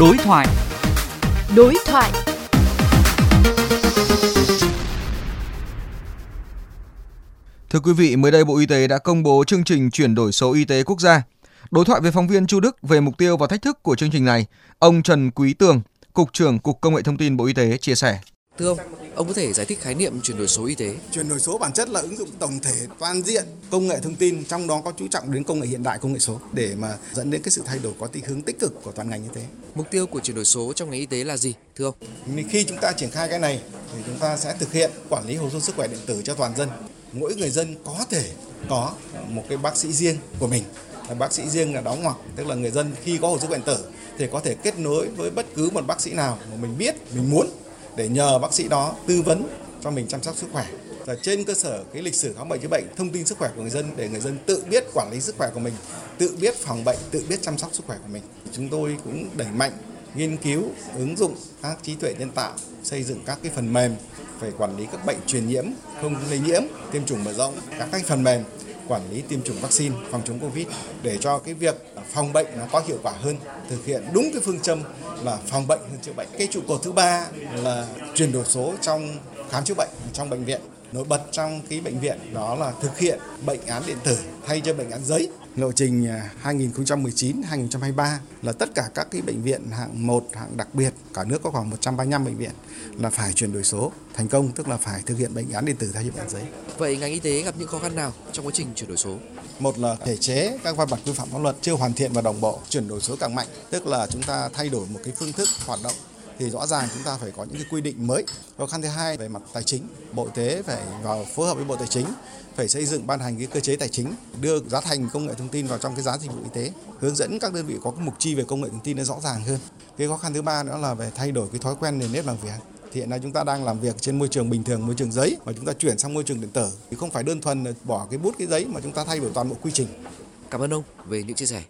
Đối thoại. Đối thoại. Thưa quý vị, mới đây Bộ Y tế đã công bố chương trình chuyển đổi số y tế quốc gia. Đối thoại với phóng viên Chu Đức về mục tiêu và thách thức của chương trình này, ông Trần Quý Tường, Cục trưởng Cục Công nghệ Thông tin Bộ Y tế chia sẻ. Thưa ông, ông có thể giải thích khái niệm chuyển đổi số y tế? Chuyển đổi số bản chất là ứng dụng tổng thể toàn diện công nghệ thông tin, trong đó có chú trọng đến công nghệ hiện đại, công nghệ số để mà dẫn đến cái sự thay đổi có tính hướng tích cực của toàn ngành y tế. Mục tiêu của chuyển đổi số trong ngành y tế là gì, thưa ông? Khi chúng ta triển khai cái này thì chúng ta sẽ thực hiện quản lý hồ sơ sức khỏe điện tử cho toàn dân. Mỗi người dân có thể có một cái bác sĩ riêng của mình bác sĩ riêng là đóng ngoặc tức là người dân khi có hồ sơ bệnh tử thì có thể kết nối với bất cứ một bác sĩ nào mà mình biết mình muốn để nhờ bác sĩ đó tư vấn cho mình chăm sóc sức khỏe. Và trên cơ sở cái lịch sử khám bệnh chữa bệnh, thông tin sức khỏe của người dân để người dân tự biết quản lý sức khỏe của mình, tự biết phòng bệnh, tự biết chăm sóc sức khỏe của mình. Chúng tôi cũng đẩy mạnh nghiên cứu, ứng dụng các trí tuệ nhân tạo, xây dựng các cái phần mềm về quản lý các bệnh truyền nhiễm, không lây nhiễm, tiêm chủng mở rộng, các cái phần mềm quản lý tiêm chủng vaccine, phòng chống covid để cho cái việc phòng bệnh nó có hiệu quả hơn, thực hiện đúng cái phương châm là phòng bệnh hơn chữa bệnh. Cái trụ cột thứ ba là chuyển đổi số trong khám chữa bệnh trong bệnh viện nổi bật trong cái bệnh viện đó là thực hiện bệnh án điện tử thay cho bệnh án giấy lộ trình 2019-2023 à, là tất cả các cái bệnh viện hạng 1, hạng đặc biệt, cả nước có khoảng 135 bệnh viện là phải chuyển đổi số thành công, tức là phải thực hiện bệnh án điện tử thay cho bệnh giấy. Vậy ngành y tế gặp những khó khăn nào trong quá trình chuyển đổi số? Một là thể chế các văn bản quy phạm pháp luật chưa hoàn thiện và đồng bộ, chuyển đổi số càng mạnh, tức là chúng ta thay đổi một cái phương thức hoạt động thì rõ ràng chúng ta phải có những cái quy định mới. Khó khăn thứ hai về mặt tài chính, Bộ Y tế phải vào phối hợp với Bộ Tài chính phải xây dựng ban hành cái cơ chế tài chính đưa giá thành công nghệ thông tin vào trong cái giá dịch vụ y tế hướng dẫn các đơn vị có cái mục chi về công nghệ thông tin nó rõ ràng hơn. Cái khó khăn thứ ba nữa là về thay đổi cái thói quen nền nếp làm việc. Thì hiện nay chúng ta đang làm việc trên môi trường bình thường môi trường giấy mà chúng ta chuyển sang môi trường điện tử. Thì không phải đơn thuần là bỏ cái bút cái giấy mà chúng ta thay đổi toàn bộ quy trình. Cảm ơn ông về những chia sẻ.